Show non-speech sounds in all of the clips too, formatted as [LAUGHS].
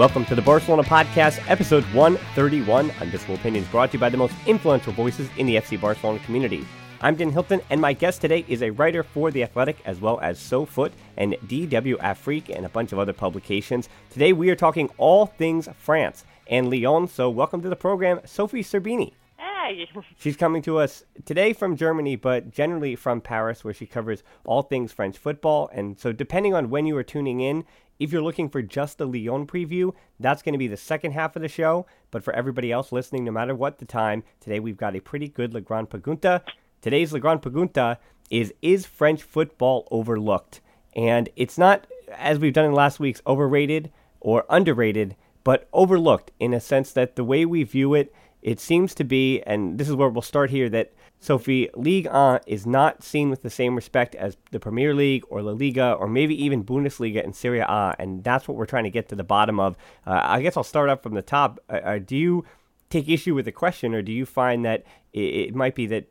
Welcome to the Barcelona Podcast, episode 131. Unvisible Opinions brought to you by the most influential voices in the FC Barcelona community. I'm Dan Hilton, and my guest today is a writer for The Athletic, as well as SoFoot and DW Afrique and a bunch of other publications. Today we are talking all things France and Lyon, so welcome to the program, Sophie Serbini. Hey. [LAUGHS] She's coming to us today from Germany, but generally from Paris, where she covers all things French football. And so, depending on when you are tuning in, if you're looking for just the Lyon preview, that's going to be the second half of the show. But for everybody else listening, no matter what the time, today we've got a pretty good La Grande Pregunta. Today's La Grande Pregunta is Is French football overlooked? And it's not, as we've done in last week's, overrated or underrated, but overlooked in a sense that the way we view it, it seems to be, and this is where we'll start here, that Sophie, Ligue 1 is not seen with the same respect as the Premier League or La Liga or maybe even Bundesliga and Serie A, and that's what we're trying to get to the bottom of. Uh, I guess I'll start up from the top. Uh, uh, do you take issue with the question, or do you find that it, it might be that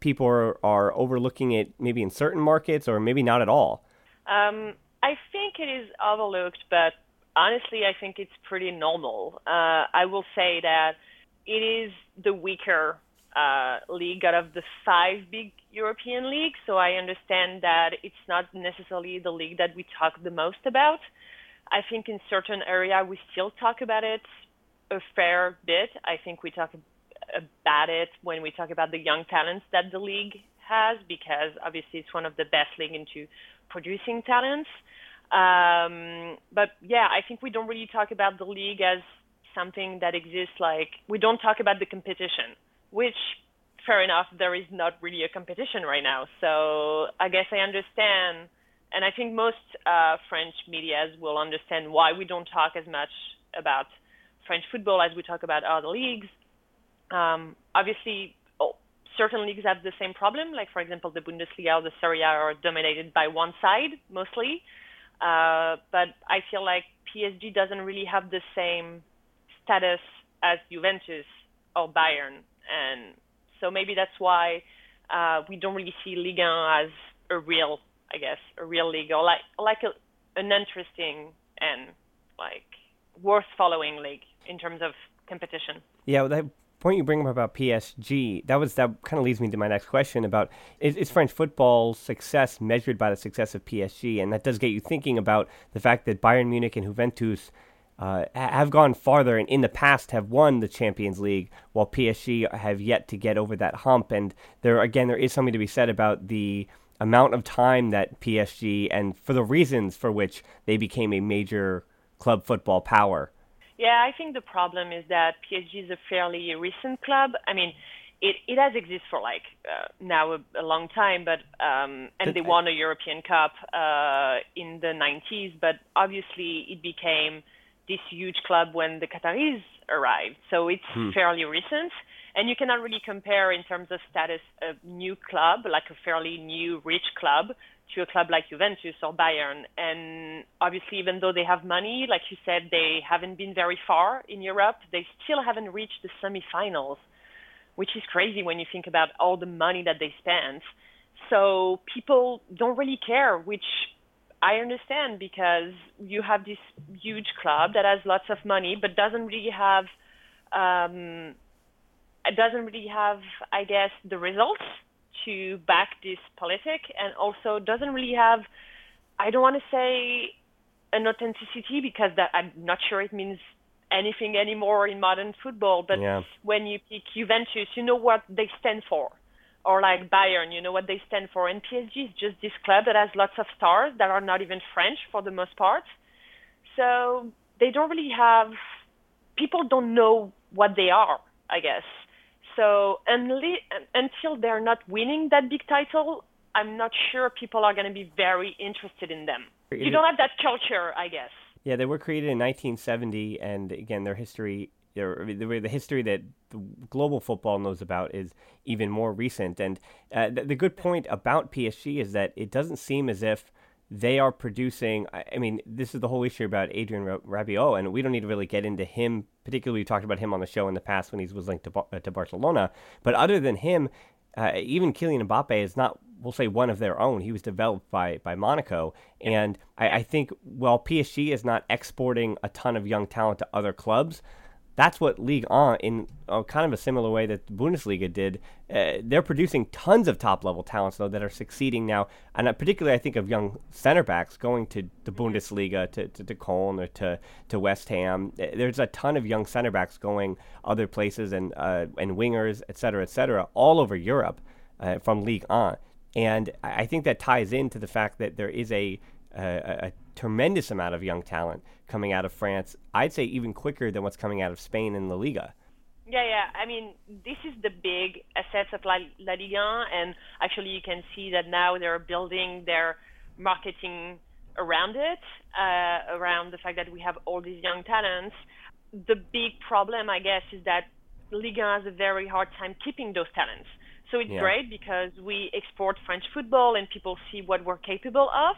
people are, are, overlooking it maybe in certain markets or maybe not at all? Um, I think it is overlooked, but honestly, I think it's pretty normal. Uh, I will say that it is the weaker uh, league out of the five big European leagues. So I understand that it's not necessarily the league that we talk the most about. I think in certain area we still talk about it a fair bit. I think we talk about it when we talk about the young talents that the league has because obviously it's one of the best league into producing talents. Um, but yeah, I think we don't really talk about the league as something that exists like we don't talk about the competition which fair enough there is not really a competition right now. So i guess i understand and i think most uh, french medias will understand why we don't talk as much about french football as we talk about other leagues. Um, obviously oh, certain leagues have the same problem like for example the bundesliga or the serie a are dominated by one side mostly. Uh, but i feel like psg doesn't really have the same status as juventus or bayern and so maybe that's why uh, we don't really see Ligue 1 as a real, I guess, a real league or like like a, an interesting and like worth following league in terms of competition. Yeah, well, that point you bring up about PSG, that was that kind of leads me to my next question about is, is French football success measured by the success of PSG, and that does get you thinking about the fact that Bayern Munich and Juventus uh, have gone farther and in the past have won the Champions League, while PSG have yet to get over that hump. And there, again, there is something to be said about the amount of time that PSG and for the reasons for which they became a major club football power. Yeah, I think the problem is that PSG is a fairly recent club. I mean, it, it has existed for like uh, now a, a, long time, but um, and they won a European Cup uh, in the 90s, but obviously it became this huge club when the Qataris arrived. So it's hmm. fairly recent. And you cannot really compare in terms of status a new club, like a fairly new, rich club, to a club like Juventus or Bayern. And obviously, even though they have money, like you said, they haven't been very far in Europe. They still haven't reached the semifinals, which is crazy when you think about all the money that they spent. So people don't really care, which I understand because you have this huge club that has lots of money but doesn't really have um, doesn't really have, I guess, the results to back this politic, and also doesn't really have. I don't want to say an authenticity because that I'm not sure it means anything anymore in modern football. But yeah. when you pick Juventus, you know what they stand for or like Bayern, you know what they stand for. And PSG is just this club that has lots of stars that are not even French for the most part. So they don't really have, people don't know what they are, I guess. So unli- until they're not winning that big title, I'm not sure people are going to be very interested in them. You don't have that culture, I guess. Yeah, they were created in 1970, and again, their history the, the history that the global football knows about is even more recent. And uh, the, the, good point about PSG is that it doesn't seem as if they are producing. I, I mean, this is the whole issue about Adrien Rabiot, and we don't need to really get into him. Particularly, we talked about him on the show in the past when he was linked to, uh, to Barcelona. But other than him, uh, even Kylian Mbappe is not, we'll say, one of their own. He was developed by by Monaco, and I, I think while PSG is not exporting a ton of young talent to other clubs, that's what Ligue 1, in uh, kind of a similar way that Bundesliga did, uh, they're producing tons of top level talents though that are succeeding now. And uh, particularly, I think of young center backs going to the Bundesliga, to to, to Cologne or to to West Ham. Uh, there's a ton of young center backs going other places and uh, and wingers, et cetera, et cetera, all over Europe uh, from Ligue 1. And I think that ties into the fact that there is a, a, a tremendous amount of young talent coming out of France. I'd say even quicker than what's coming out of Spain in La Liga. Yeah, yeah. I mean, this is the big assets of La, La Liga, and actually, you can see that now they're building their marketing around it, uh, around the fact that we have all these young talents. The big problem, I guess, is that Liga has a very hard time keeping those talents. So it's yeah. great because we export French football and people see what we're capable of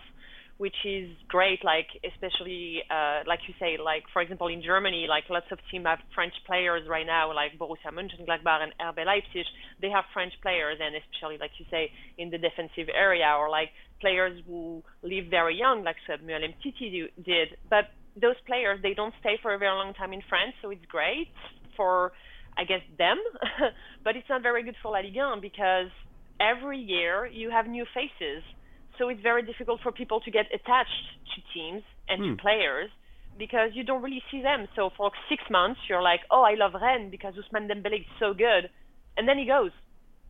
which is great. Like especially uh, like you say, like for example in Germany, like lots of teams have French players right now, like Borussia Mönchengladbach and RB Leipzig. They have French players, and especially like you say in the defensive area, or like players who leave very young, like Samuel Umtiti did. But those players, they don't stay for a very long time in France, so it's great for I guess them, [LAUGHS] but it's not very good for La Ligue 1 because every year you have new faces so it's very difficult for people to get attached to teams and hmm. to players because you don't really see them. So for six months, you're like, oh, I love Rennes because Ousmane Dembele is so good, and then he goes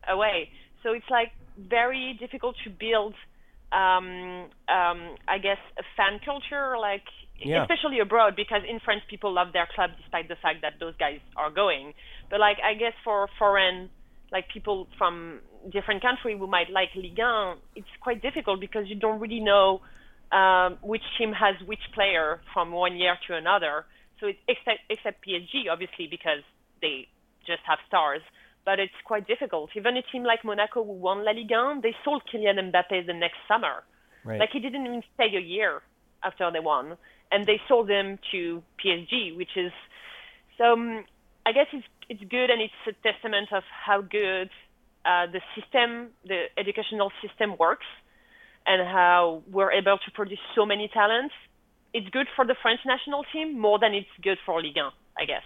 away. So it's like very difficult to build, um, um, I guess, a fan culture, like yeah. especially abroad, because in France people love their club despite the fact that those guys are going. But like I guess for foreign like people from different country who might like Ligue 1, it's quite difficult because you don't really know um, which team has which player from one year to another. So it, except except PSG, obviously, because they just have stars. But it's quite difficult. Even a team like Monaco who won La Ligue 1, they sold Kylian Mbappe the next summer. Right. Like he didn't even stay a year after they won, and they sold him to PSG, which is so. Um, I guess it's it's good and it's a testament of how good uh, the system, the educational system works, and how we're able to produce so many talents. It's good for the French national team more than it's good for Ligue 1, I guess.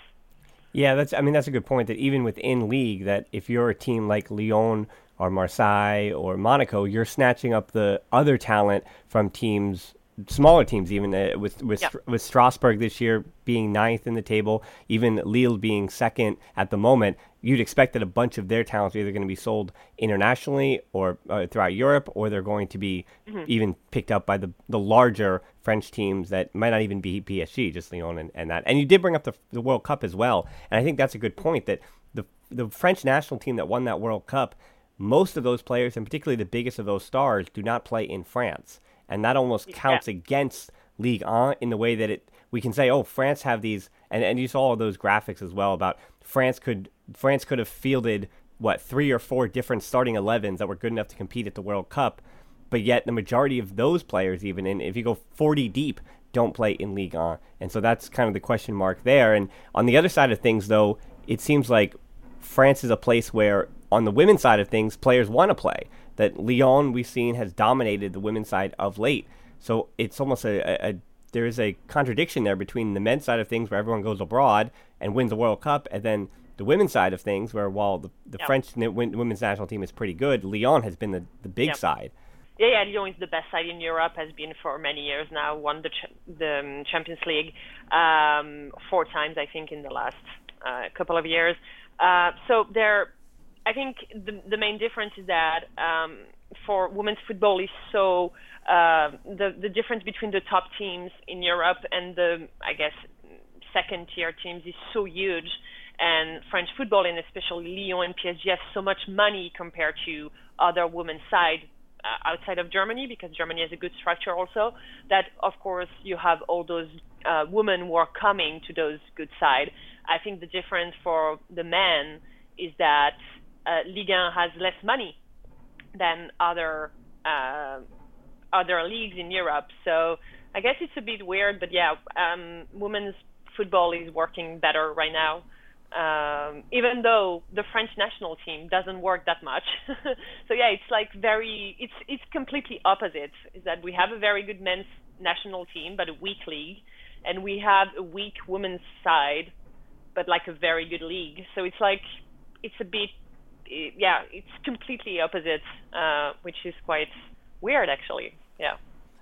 Yeah, that's. I mean, that's a good point. That even within league, that if you're a team like Lyon or Marseille or Monaco, you're snatching up the other talent from teams smaller teams, even uh, with with yeah. with Strasbourg this year being ninth in the table, even Lille being second at the moment, you'd expect that a bunch of their talents are either going to be sold internationally or uh, throughout Europe, or they're going to be mm-hmm. even picked up by the the larger French teams that might not even be PSG, just Lyon and, and that. And you did bring up the the World Cup as well, and I think that's a good point that the the French national team that won that World Cup. Most of those players, and particularly the biggest of those stars, do not play in France and that almost counts yeah. against Ligue 1 in the way that it we can say, oh, France have these, and, and you saw all those graphics as well about France could France could have fielded what three or four different starting 11s that were good enough to compete at the World Cup, but yet the majority of those players, even in if you go 40 deep, don't play in Ligue 1, and so that's kind of the question mark there. And on the other side of things, though, it seems like France is a place where on the women's side of things, players want to play that Lyon we've seen has dominated the women's side of late. So it's almost a, a, a there is a contradiction there between the men's side of things where everyone goes abroad and wins the World Cup, and then the women's side of things where while the, the yep. French women's national team is pretty good, Lyon has been the, the big yep. side. Yeah, yeah, Lyon is the best side in Europe, has been for many years now, won the, ch- the um, Champions League um, four times, I think, in the last uh, couple of years. Uh, so there, I think the, the main difference is that um, for women's football is so uh, the the difference between the top teams in Europe and the I guess second tier teams is so huge. And French football, and especially Lyon and PSG, have so much money compared to other women's side uh, outside of Germany, because Germany has a good structure also. That of course you have all those uh, women who are coming to those good side. I think the difference for the men is that uh, Ligue 1 has less money than other uh, other leagues in Europe. So I guess it's a bit weird, but yeah, um, women's football is working better right now. Um, even though the French national team doesn't work that much. [LAUGHS] so yeah, it's like very, it's it's completely opposite. Is that we have a very good men's national team, but a weak league, and we have a weak women's side, but like a very good league. So it's like it's a bit yeah, it's completely opposite, uh, which is quite weird, actually. Yeah.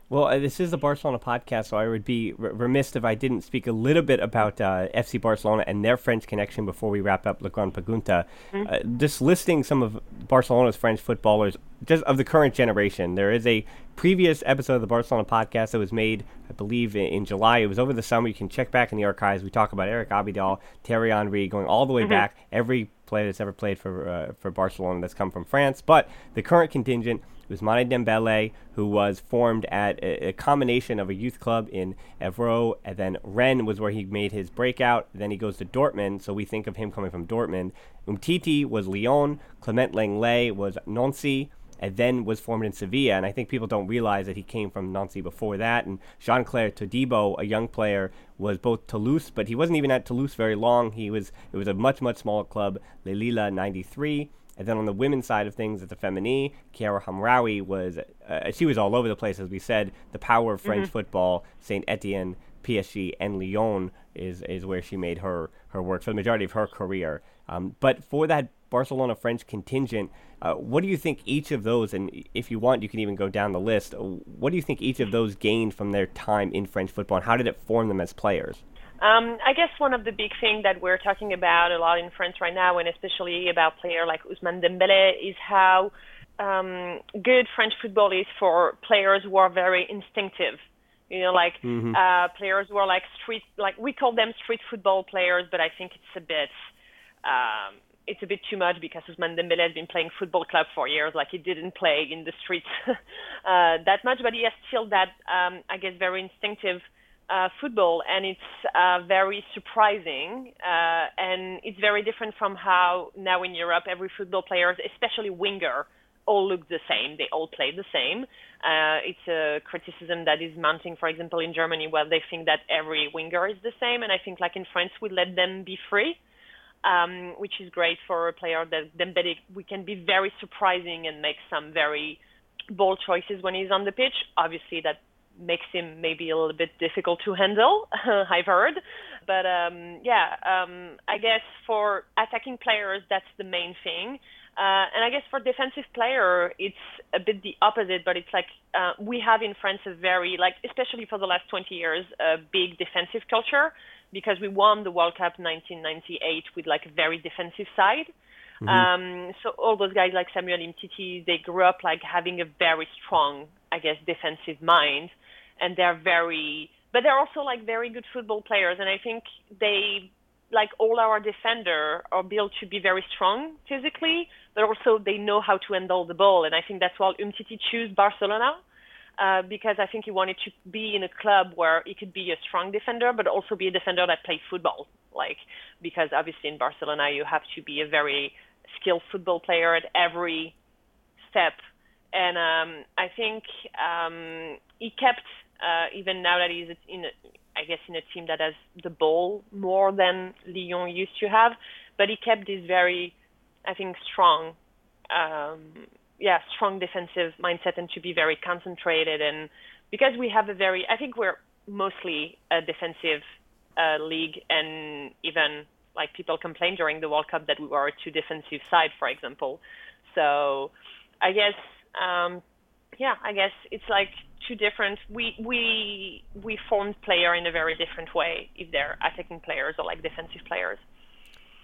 Well, uh, this is the Barcelona podcast, so I would be remiss if I didn't speak a little bit about uh, FC Barcelona and their French connection before we wrap up La Grande Pregunta. Mm-hmm. Uh, just listing some of Barcelona's French footballers, just of the current generation. There is a previous episode of the Barcelona podcast that was made, I believe, in, in July. It was over the summer. You can check back in the archives. We talk about Eric Abidal, Thierry Henry, going all the way mm-hmm. back, every player that's ever played for uh, for Barcelona that's come from France. But the current contingent was Mane Dembele, who was formed at a, a, combination of a youth club in Evreux, and then Rennes was where he made his breakout. Then he goes to Dortmund, so we think of him coming from Dortmund. Umtiti was Lyon, Clement Lenglet was Nancy, and then was formed in Sevilla. And I think people don't realize that he came from Nancy before that. And Jean-Clair Todibo, a young player, was both Toulouse, but he wasn't even at Toulouse very long. He was it was a much much smaller club, Le Lila '93. And then on the women's side of things, at the Femení, Kheira Hamraoui was uh, she was all over the place, as we said. The power of French mm-hmm. football, Saint Etienne, PSG, and Lyon is is where she made her her work for the majority of her career. Um, but for that Barcelona French contingent, uh, what do you think each of those, and if you want, you can even go down the list. What do you think each of those gained from their time in French football, and how did it form them as players? Um, I guess one of the big things that we're talking about a lot in France right now, and especially about player like Ousmane Dembele, is how um, good French football is for players who are very instinctive. You know, like mm-hmm. uh, players who are like street, like we call them street football players, but I think it's a bit, um, it's a bit too much because Ousmane Dembele has been playing football club for years. Like he didn't play in the streets [LAUGHS] uh, that much, but he has still that, um, I guess, very instinctive uh, football, and it's uh, very surprising, uh, and it's very different from how now in Europe every football player, especially winger, all look the same. They all play the same. Uh, it's a criticism that is mounting, for example, in Germany, where they think that every winger is the same, and I think like in France we let them be free. Um, which is great for a player that Dembele we can be very surprising and make some very bold choices when he's on the pitch. Obviously, that makes him maybe a little bit difficult to handle. [LAUGHS] I've heard, but um, yeah, um, I guess for attacking players, that's the main thing. Uh, and I guess for defensive player, it's a bit the opposite. But it's like uh, we have in France a very like, especially for the last 20 years, a big defensive culture because we won the World Cup 1998 with like a very defensive side. Mm-hmm. Um, so all those guys like Samuel Umtiti, they grew up like having a very strong, I guess, defensive mind and they're very but they're also like very good football players and i think they like all our defender are built to be very strong physically but also they know how to handle the ball and i think that's why umtiti chose barcelona uh, because I think he wanted to be in a club where he could be a strong defender, but also be a defender that plays football. Like because obviously in Barcelona you have to be a very skilled football player at every step, and um, I think um, he kept uh, even now that he's in, a, I guess, in a team that has the ball more than Lyon used to have. But he kept this very, I think, strong um, yeah strong defensive mindset and to be very concentrated and because we have a very I think we're mostly a defensive uh, league and even like people complained during the World Cup that we were a too defensive side, for example. So I guess um, yeah, I guess it's like two different. We we we formed player in a very different way if they're attacking players or like defensive players.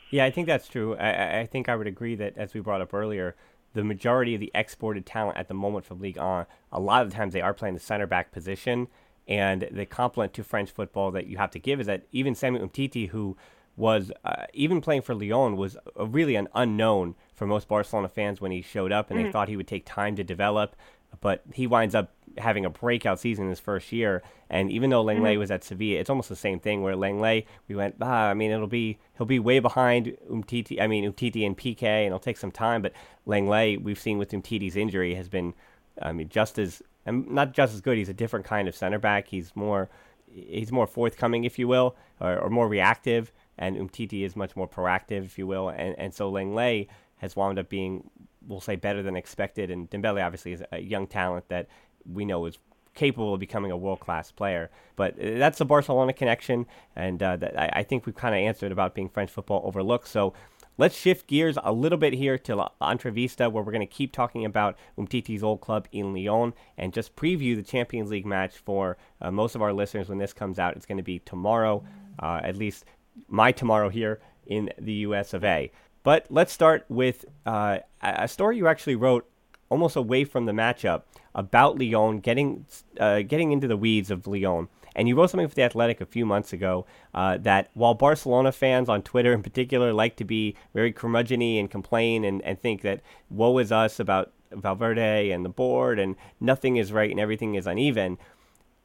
Yeah, I think that's true. I, I think I would agree that as we brought up earlier, the majority of the exported talent at the moment from Ligue 1, a lot of the times they are playing the center back position. And the compliment to French football that you have to give is that even Samuel Umtiti, who was uh, even playing for Lyon, was really an unknown for most Barcelona fans when he showed up, and mm-hmm. they thought he would take time to develop. But he winds up having a breakout season in his first year. And even though Lenglet mm-hmm. was at Sevilla, it's almost the same thing. Where Lenglet, we went, ah, I mean, it'll be he'll be way behind Umtiti. I mean, Umtiti and Piqué, and it'll take some time. But Lenglet, we've seen with Umtiti's injury, has been, I mean, just as and not just as good. He's a different kind of center back. He's more he's more forthcoming, if you will, or, or more reactive. And Umtiti is much more proactive, if you will. And and so Lenglet has wound up being, we'll say, better than expected. And Dembele obviously is a young talent that we know is capable of becoming a world class player. But uh, that's the Barcelona connection, and uh, that, I, I, think we've kind of answered about being French football overlooked. So let's shift gears a little bit here to Entrevista, where we're going to keep talking about Umtiti's old club in Lyon and just preview the Champions League match for uh, most of our listeners when this comes out. It's going to be tomorrow, uh, at least my tomorrow here in the US of A. But let's start with uh, a story you actually wrote almost away from the matchup about Lyon, getting uh, getting into the weeds of Lyon. And you wrote something for the Athletic a few months ago uh, that while Barcelona fans on Twitter in particular like to be very curmudgeony and complain and, and think that woe is us about Valverde and the board and nothing is right and everything is uneven,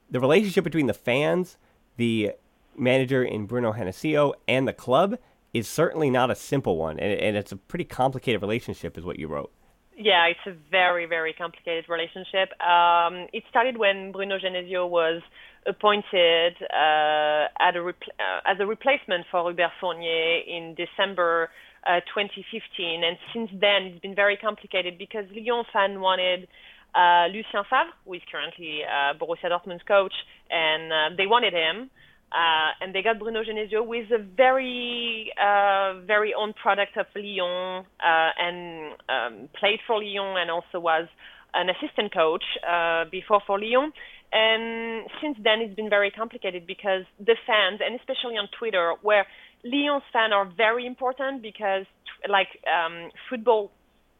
the relationship between the fans, the manager in Bruno Genesio, and the club is certainly not a simple one. And, and it's a pretty complicated relationship, is what you wrote. Yeah, it's a very, very complicated relationship. Um, it started when Bruno Genesio was appointed uh, a repl- uh, as a replacement for Hubert Fournier in December uh, 2015. And since then, it's been very complicated because Lyon fan wanted uh, Lucien Favre, who is currently uh, Borussia Dortmund's coach, and uh, they wanted him. Uh, and they got Bruno Genesio with a very, uh, very own product of Lyon, uh, and um, played for Lyon, and also was an assistant coach uh, before for Lyon. And since then, it's been very complicated because the fans, and especially on Twitter, where Lyon's fans are very important because, like, um, football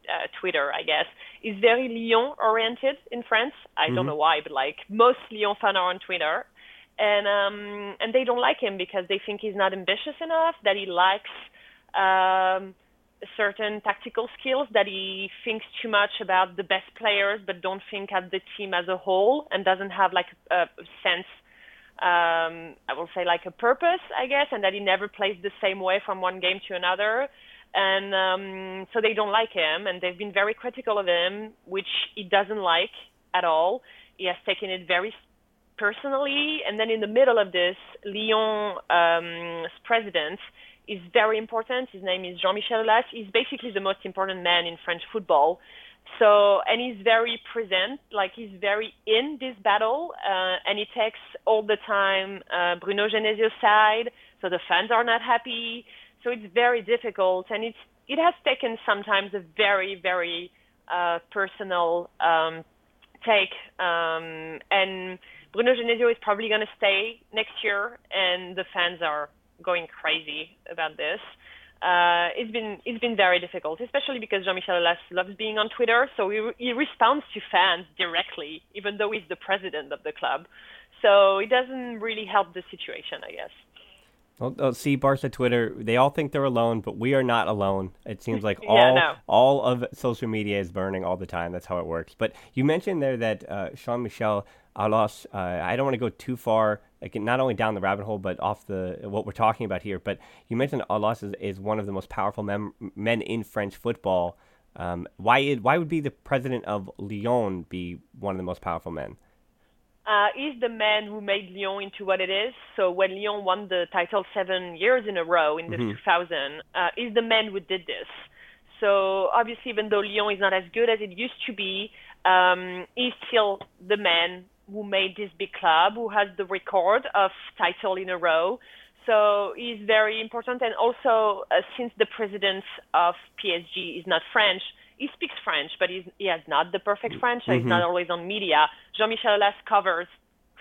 uh, Twitter, I guess, is very Lyon oriented in France. I mm-hmm. don't know why, but like most Lyon fans are on Twitter and um, and they don't like him because they think he's not ambitious enough, that he lacks um, certain tactical skills, that he thinks too much about the best players, but don't think at the team as a whole, and doesn't have like a, sense. Um, I will say like a purpose, I guess, and that he never plays the same way from one game to another. And um, so they don't like him, and they've been very critical of him, which he doesn't like at all. He has taken it very personally. And then in the middle of this, Lyon's um, president is very important. His name is Jean-Michel Aulas. He's basically the most important man in French football. So, and he's very present, like he's very in this battle, uh, and he takes all the time uh, Bruno Genesio's side. So the fans are not happy. So it's very difficult, and it's it has taken sometimes a very very uh, personal um, take, um, and Bruno Genesio is probably going to stay next year, and the fans are going crazy about this. Uh, it's been it's been very difficult, especially because Jean-Michel Aulas loves being on Twitter, so he, he responds to fans directly, even though he's the president of the club. So it doesn't really help the situation, I guess. Well, see, Barca Twitter, they all think they're alone, but we are not alone. It seems like [LAUGHS] all yeah, no. all of social media is burning all the time. That's how it works. But you mentioned there that uh, Jean Michel Aulas, uh, I don't want to go too far, like not only down the rabbit hole, but off the what we're talking about here. But you mentioned Aulas is, is one of the most powerful mem- men in French football. Um, why why would be the president of Lyon be one of the most powerful men? Uh, he's the man who made Lyon into what it is. So when Lyon won the title seven years in a row in the mm-hmm. 2000, uh, he's the man who did this. So obviously, even though Lyon is not as good as it used to be, um, he's still the man who made this big club, who has the record of title in a row. So he's very important. And also, uh, since the president of PSG is not French, he speaks French, but he's, he has not the perfect French. So mm-hmm. he's not always on media. Jean-Michel Aulas covers,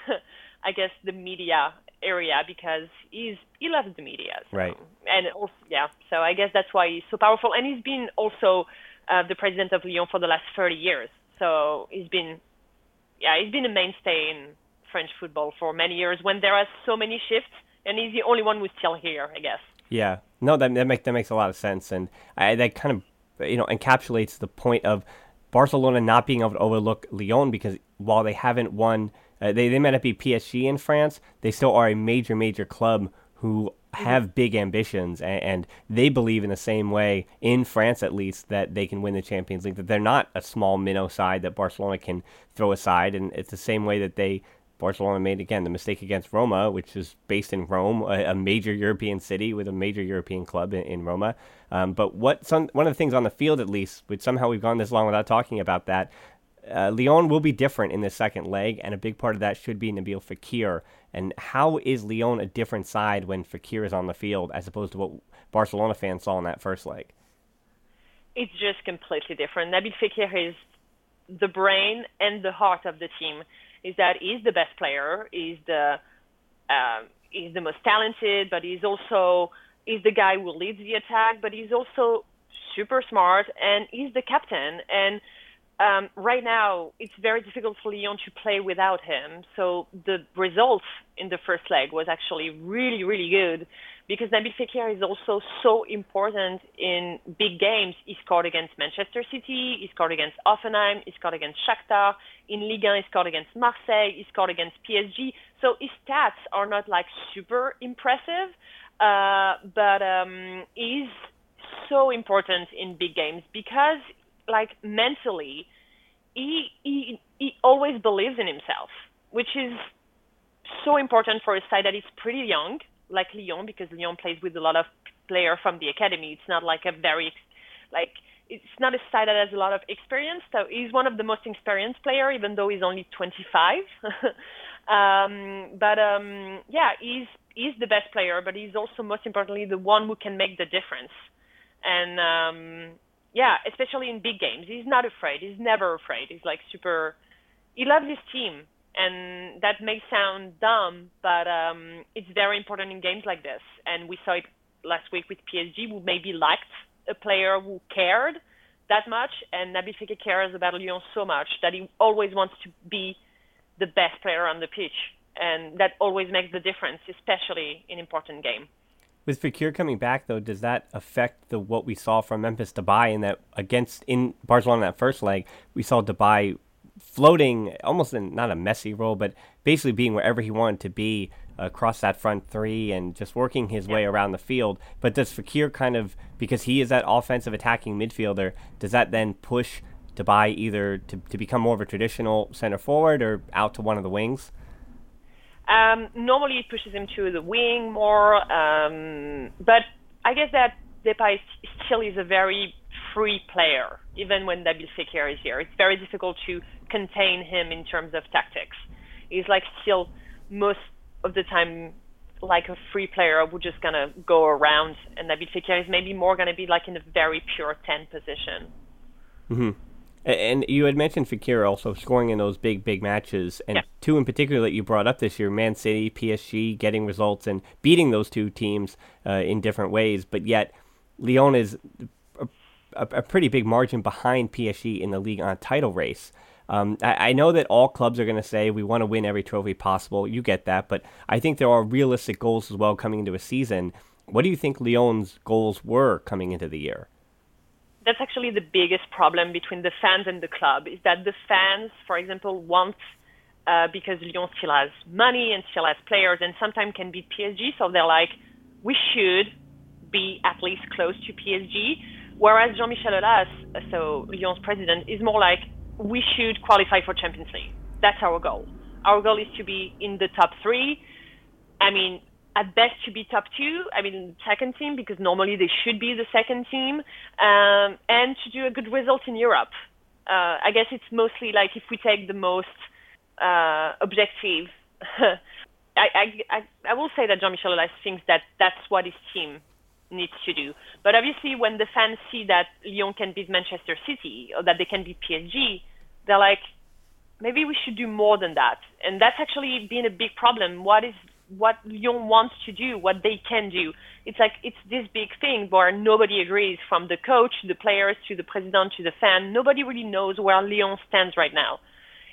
[LAUGHS] I guess, the media area because he's he loves the media. So. Right. And also, yeah, so I guess that's why he's so powerful. And he's been also uh, the president of Lyon for the last 30 years. So he's been, yeah, he's been a mainstay in French football for many years when there are so many shifts, and he's the only one who's still here, I guess. Yeah, no, that that makes that makes a lot of sense, and I, that kind of you know encapsulates the point of Barcelona not being able to overlook Lyon because while they haven't won, uh, they they might not be PSG in France, they still are a major major club who have big ambitions and, and, they believe in the same way in France at least that they can win the Champions League that they're not a small minnow side that Barcelona can throw aside. And it's the same way that they Barcelona made again the mistake against Roma which is based in Rome a, a major European city with a major European club in, in Roma um, but what some one of the things on the field at least which somehow we've gone this long without talking about that uh, Lyon will be different in the second leg, and a big part of that should be Nabil Fekir. And how is Lyon a different side when Fekir is on the field as opposed to what Barcelona fans saw in that first leg? It's just completely different. Nabil Fekir is the brain and the heart of the team. Is that he's the best player, he's the um, he's the most talented, but he's also he's the guy who leads the attack, but he's also super smart and he's the captain and um, right now it's very difficult for Lyon to play without him. So the results in the first leg was actually really, really good because Nabil Fekir is also so important in big games. He scored against Manchester City, he scored against Hoffenheim, he scored against Shakhtar. In Ligue 1, he scored against Marseille, he scored against PSG. So his stats are not like super impressive, uh, but um, he's so important in big games because like mentally, he he he always believes in himself, which is so important for a side that is pretty young, like Lyon, because Lyon plays with a lot of player from the academy. It's not like a very like it's not a side that has a lot of experience. So he's one of the most experienced player, even though he's only 25. [LAUGHS] um, but um, yeah, he's he's the best player, but he's also most importantly the one who can make the difference. And um, yeah, especially in big games. He's not afraid. He's never afraid. He's like super. He loves his team, and that may sound dumb, but um, it's very important in games like this. And we saw it last week with PSG, who maybe liked a player who cared that much, and Nabil cares about Lyon so much that he always wants to be the best player on the pitch, and that always makes the difference, especially in important game. With Fekir coming back, though, does that affect the what we saw from Memphis Depay in that against in Barcelona that first leg? We saw Depay floating almost in not a Messi role, but basically being wherever he wanted to be across that front three and just working his yeah. way around the field. But does Fekir kind of because he is that offensive attacking midfielder, does that then push Depay either to, to become more of a traditional center forward or out to one of the wings? Um, normally, it pushes him to the wing more, um, but I guess that Depay still is a very free player, even when Nabil Fekir is here. It's very difficult to contain him in terms of tactics. He's like still most of the time like a free player who's just gonna go around, and Nabil Fekir is maybe more gonna be like in a very pure ten position. Mm-hmm. And you had mentioned Fekir also scoring in those big, big matches, and yeah. two in particular that you brought up this year: Man City, PSG, getting results and beating those two teams uh, in different ways. But yet, Lyon is a, a, a, pretty big margin behind PSG in the league on a title race. Um, I, I, know that all clubs are going to say we want to win every trophy possible. You get that, but I think there are realistic goals as well coming into a season. What do you think Lyon's goals were coming into the year? that's actually the biggest problem between the fans and the club is that the fans, for example, want uh, because Lyon still has money and still has players and sometimes can beat PSG, so they're like, we should be at least close to PSG. Whereas Jean-Michel Aulas, so Lyon's president, is more like, we should qualify for Champions League. That's our goal. Our goal is to be in the top three. I mean, at best to be top two. I mean, second team because normally they should be the second team, um, and to do a good result in Europe. Uh, I guess it's mostly like if we take the most uh, objective. [LAUGHS] I, I, I will say that Jean-Michel Aulas thinks that that's what his team needs to do. But obviously, when the fans see that Lyon can beat Manchester City or that they can beat PSG, they're like, maybe we should do more than that. And that's actually been a big problem. What is what Lyon wants to do, what they can do. It's like it's this big thing where nobody agrees, from the coach, the players, to the president, to the fan. Nobody really knows where Lyon stands right now.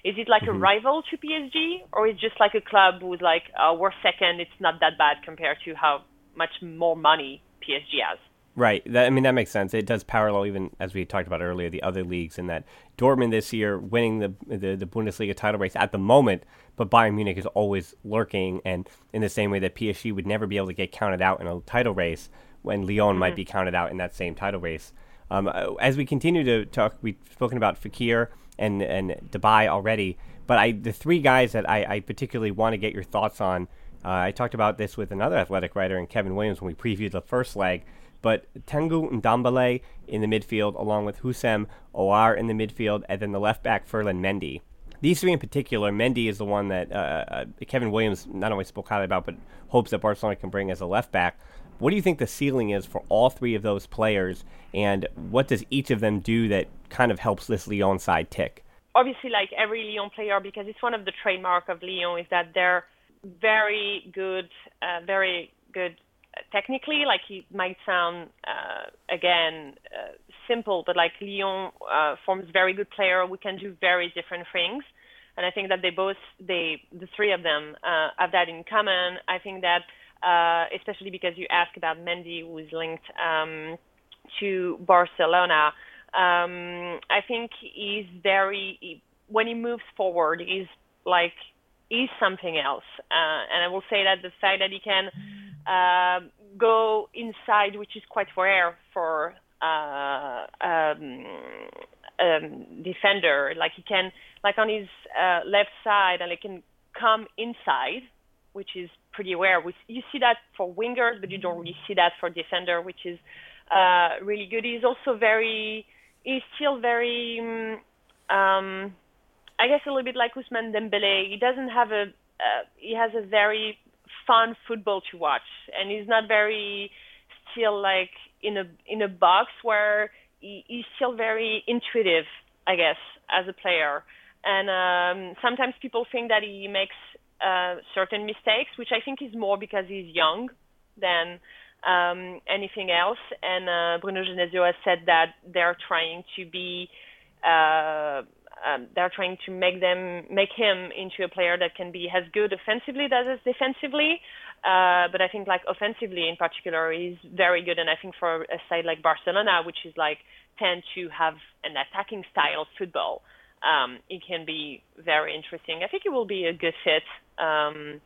Is it like mm-hmm. a rival to PSG, or is it just like a club who's like, oh, we're second, it's not that bad compared to how much more money PSG has? Right. That, I mean, that makes sense. It does parallel even as we talked about earlier the other leagues in that Dortmund this year winning the, the the Bundesliga title race at the moment, but Bayern Munich is always lurking, and in the same way that PSG would never be able to get counted out in a title race, when Lyon mm-hmm. might be counted out in that same title race. Um, uh, as we continue to talk, we've spoken about Fekir and and Depay already, but I the three guys that I, I particularly want to get your thoughts on. Uh, I talked about this with another athletic writer and Kevin Williams when we previewed the first leg but Tanguy Ndombele in the midfield, along with Houssem Aouar in the midfield, and then the left back Ferland Mendy. These three in particular, Mendy is the one that uh, uh, Kevin Williams not only spoke highly about, but hopes that Barcelona can bring as a left back. What do you think the ceiling is for all three of those players, and what does each of them do that kind of helps this Lyon side tick? Obviously, like every Lyon player, because it's one of the trademark of Lyon is that they're very good, uh, very good technically, like it might sound uh, again uh, simple, but like Lyon uh, forms very good player. We can do very different things, and I think that they both, they, the three of them, uh, have that in common. I think that, uh, especially because you ask about Mendy, who is linked um, to Barcelona. Um, I think he's very he, when he moves forward, he's like he's something else. Uh, and I will say that the fact that he can uh, go inside, which is quite rare for uh, um, um, defender. Like he can, like on his uh, left side, and he can come inside, which is pretty rare. We, you see that for wingers, but you don't really see that for defender, which is uh, really good. He's also very, he's still very, um, I guess a little bit like Ousmane Dembele. He doesn't have a, uh, he has a very fun football to watch, and he's not very still like in a in a box where he, he's still very intuitive, I guess, as a player. And um, sometimes people think that he makes uh, certain mistakes, which I think is more because he's young than um, anything else. And uh, Bruno Genesio has said that they're trying to be uh, um, they're trying to make them make him into a player that can be as good offensively as defensively. Uh, but I think like offensively in particular, he's very good. And I think for a side like Barcelona, which is like tend to have an attacking style football, um, it can be very interesting. I think it will be a good fit. Um,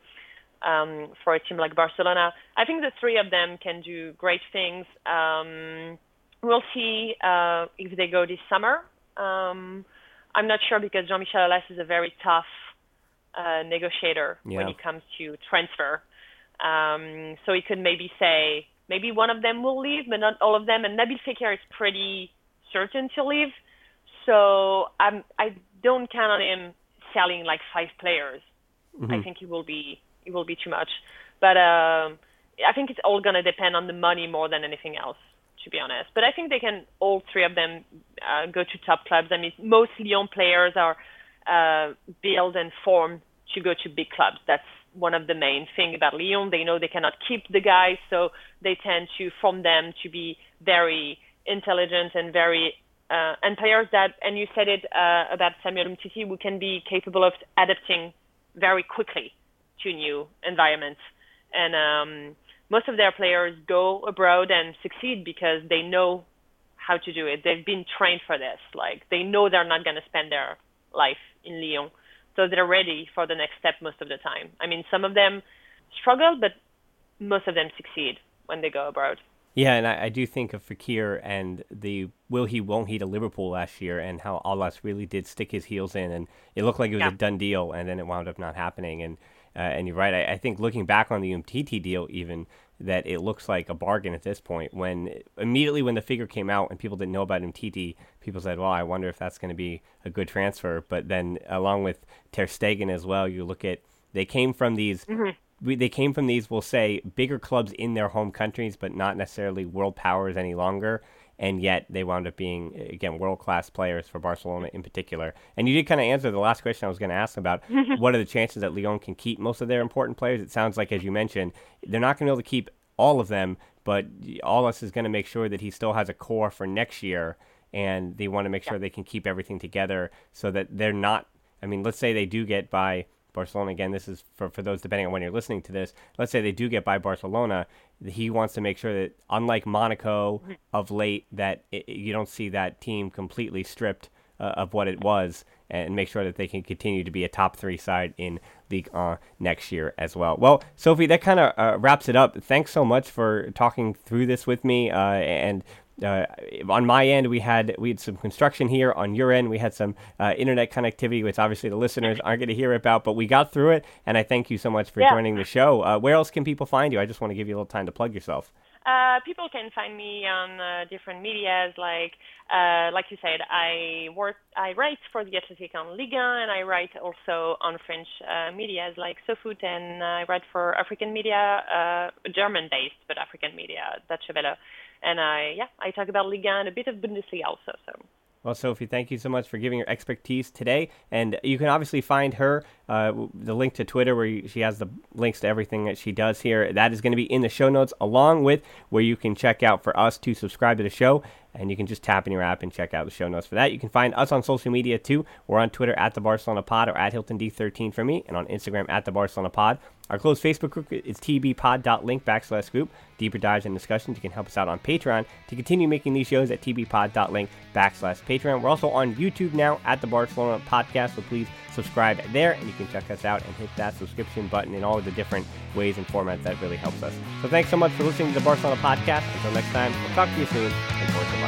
um, for a team like Barcelona, I think the three of them can do great things. Um, we'll see uh, if they go this summer. Um, I'm not sure because Jean-Michel Aulas is a very tough uh, negotiator yeah. when it comes to transfer. Um, so he could maybe say maybe one of them will leave, but not all of them. And Nabil Fekir is pretty certain to leave. So I'm, I don't count on him selling like five players. Mm-hmm. I think it will be it will be too much. But um, I think it's all gonna depend on the money more than anything else to be honest. But I think they can all three of them uh, go to top clubs. I mean, most Lyon players are uh, built and formed to go to big clubs. That's one of the main thing about Lyon. They know they cannot keep the guys, so they tend to form them to be very intelligent and very uh, and players that. And you said it uh, about Samuel Umtiti, who can be capable of adapting very quickly to new environments. And um, most of their players go abroad and succeed because they know how to do it. They've been trained for this. Like they know they're not going to spend their life in Lyon, so they're ready for the next step most of the time. I mean, some of them struggle, but most of them succeed when they go abroad. Yeah, and I, I, do think of Fekir and the will he won't he to Liverpool last year, and how Aulas really did stick his heels in, and it looked like it was yeah. a done deal, and then it wound up not happening. And Uh, and you're right. I, I, think looking back on the Umtiti deal, even that it looks like a bargain at this point. When immediately when the figure came out and people didn't know about Umtiti, people said, "Well, I wonder if that's going to be a good transfer." But then, along with Ter Stegen as well, you look at they came from these. Mm-hmm. We, they came from these, we'll say, bigger clubs in their home countries, but not necessarily world powers any longer and yet they wound up being again world class players for Barcelona in particular. And you did kind of answer the last question I was going to ask about [LAUGHS] what are the chances that Lyon can keep most of their important players. It sounds like, as you mentioned, they're not going to be able to keep all of them, but Aulas is going to make sure that he still has a core for next year, and they want to make sure they can keep everything together so that they're not. I mean, let's say they do get by Barcelona again. This is for for those depending on when you're listening to this. Let's say they do get by Barcelona. He wants to make sure that, unlike Monaco of late, that it, you don't see that team completely stripped uh, of what it was, and make sure that they can continue to be a top three side in Ligue 1 next year as well. Well, Sophie, that kind of uh, wraps it up. Thanks so much for talking through this with me, uh, and uh, on my end, we had we had some construction here. On your end, we had some uh, internet connectivity, which obviously the listeners aren't going to hear about, but we got through it. And I thank you so much for yeah. joining the show. Uh, where else can people find you? I just want to give you a little time to plug yourself. Uh, people can find me on uh, different medias, like uh, like you said, I work, I write for the Athletic on Liga, and I write also on French uh, medias like SoFoot, and I write for African media, uh, German-based but African media, Deutsche Welle and I yeah I talk about Liga and a bit of Bundesliga also. So. Well, Sophie, thank you so much for giving your expertise today. And you can obviously find her, uh, the link to Twitter where she has the links to everything that she does here. That is going to be in the show notes, along with where you can check out for us to subscribe to the show. And you can just tap in your app and check out the show notes for that. You can find us on social media too. We're on Twitter at the Barcelona Pod or at Hilton D13 for me, and on Instagram at the Barcelona Pod. Our closed Facebook group is tbpod.link backslash group. Deeper dives and discussions. You can help us out on Patreon to continue making these shows at tbpod.link backslash Patreon. We're also on YouTube now at the Barcelona Podcast, so please subscribe there and you can check us out and hit that subscription button in all of the different ways and formats that really helps us. So thanks so much for listening to the Barcelona Podcast. Until next time, we'll talk to you soon and